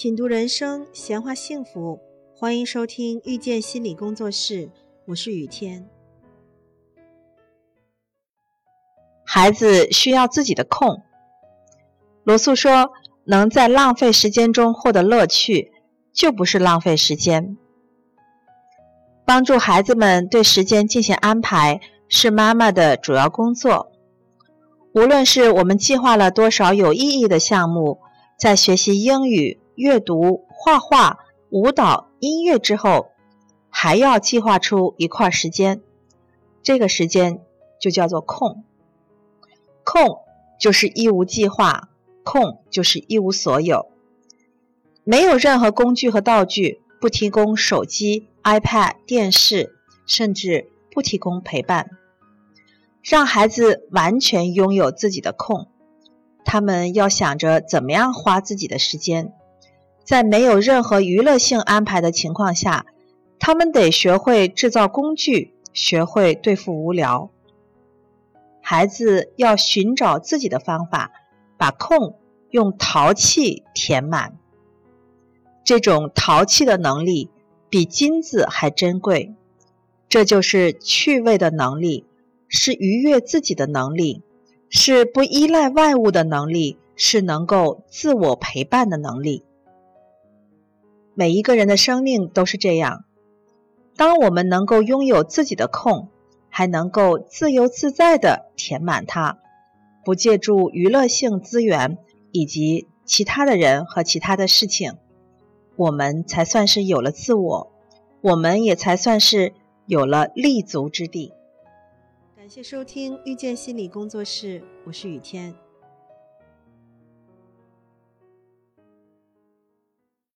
品读人生，闲话幸福，欢迎收听遇见心理工作室，我是雨天。孩子需要自己的空。罗素说：“能在浪费时间中获得乐趣，就不是浪费时间。”帮助孩子们对时间进行安排是妈妈的主要工作。无论是我们计划了多少有意义的项目，在学习英语。阅读、画画、舞蹈、音乐之后，还要计划出一块时间，这个时间就叫做空。空就是一无计划，空就是一无所有，没有任何工具和道具，不提供手机、iPad、电视，甚至不提供陪伴，让孩子完全拥有自己的空。他们要想着怎么样花自己的时间。在没有任何娱乐性安排的情况下，他们得学会制造工具，学会对付无聊。孩子要寻找自己的方法，把空用淘气填满。这种淘气的能力比金子还珍贵。这就是趣味的能力，是愉悦自己的能力，是不依赖外物的能力，是能够自我陪伴的能力。每一个人的生命都是这样。当我们能够拥有自己的空，还能够自由自在地填满它，不借助娱乐性资源以及其他的人和其他的事情，我们才算是有了自我，我们也才算是有了立足之地。感谢收听遇见心理工作室，我是雨天。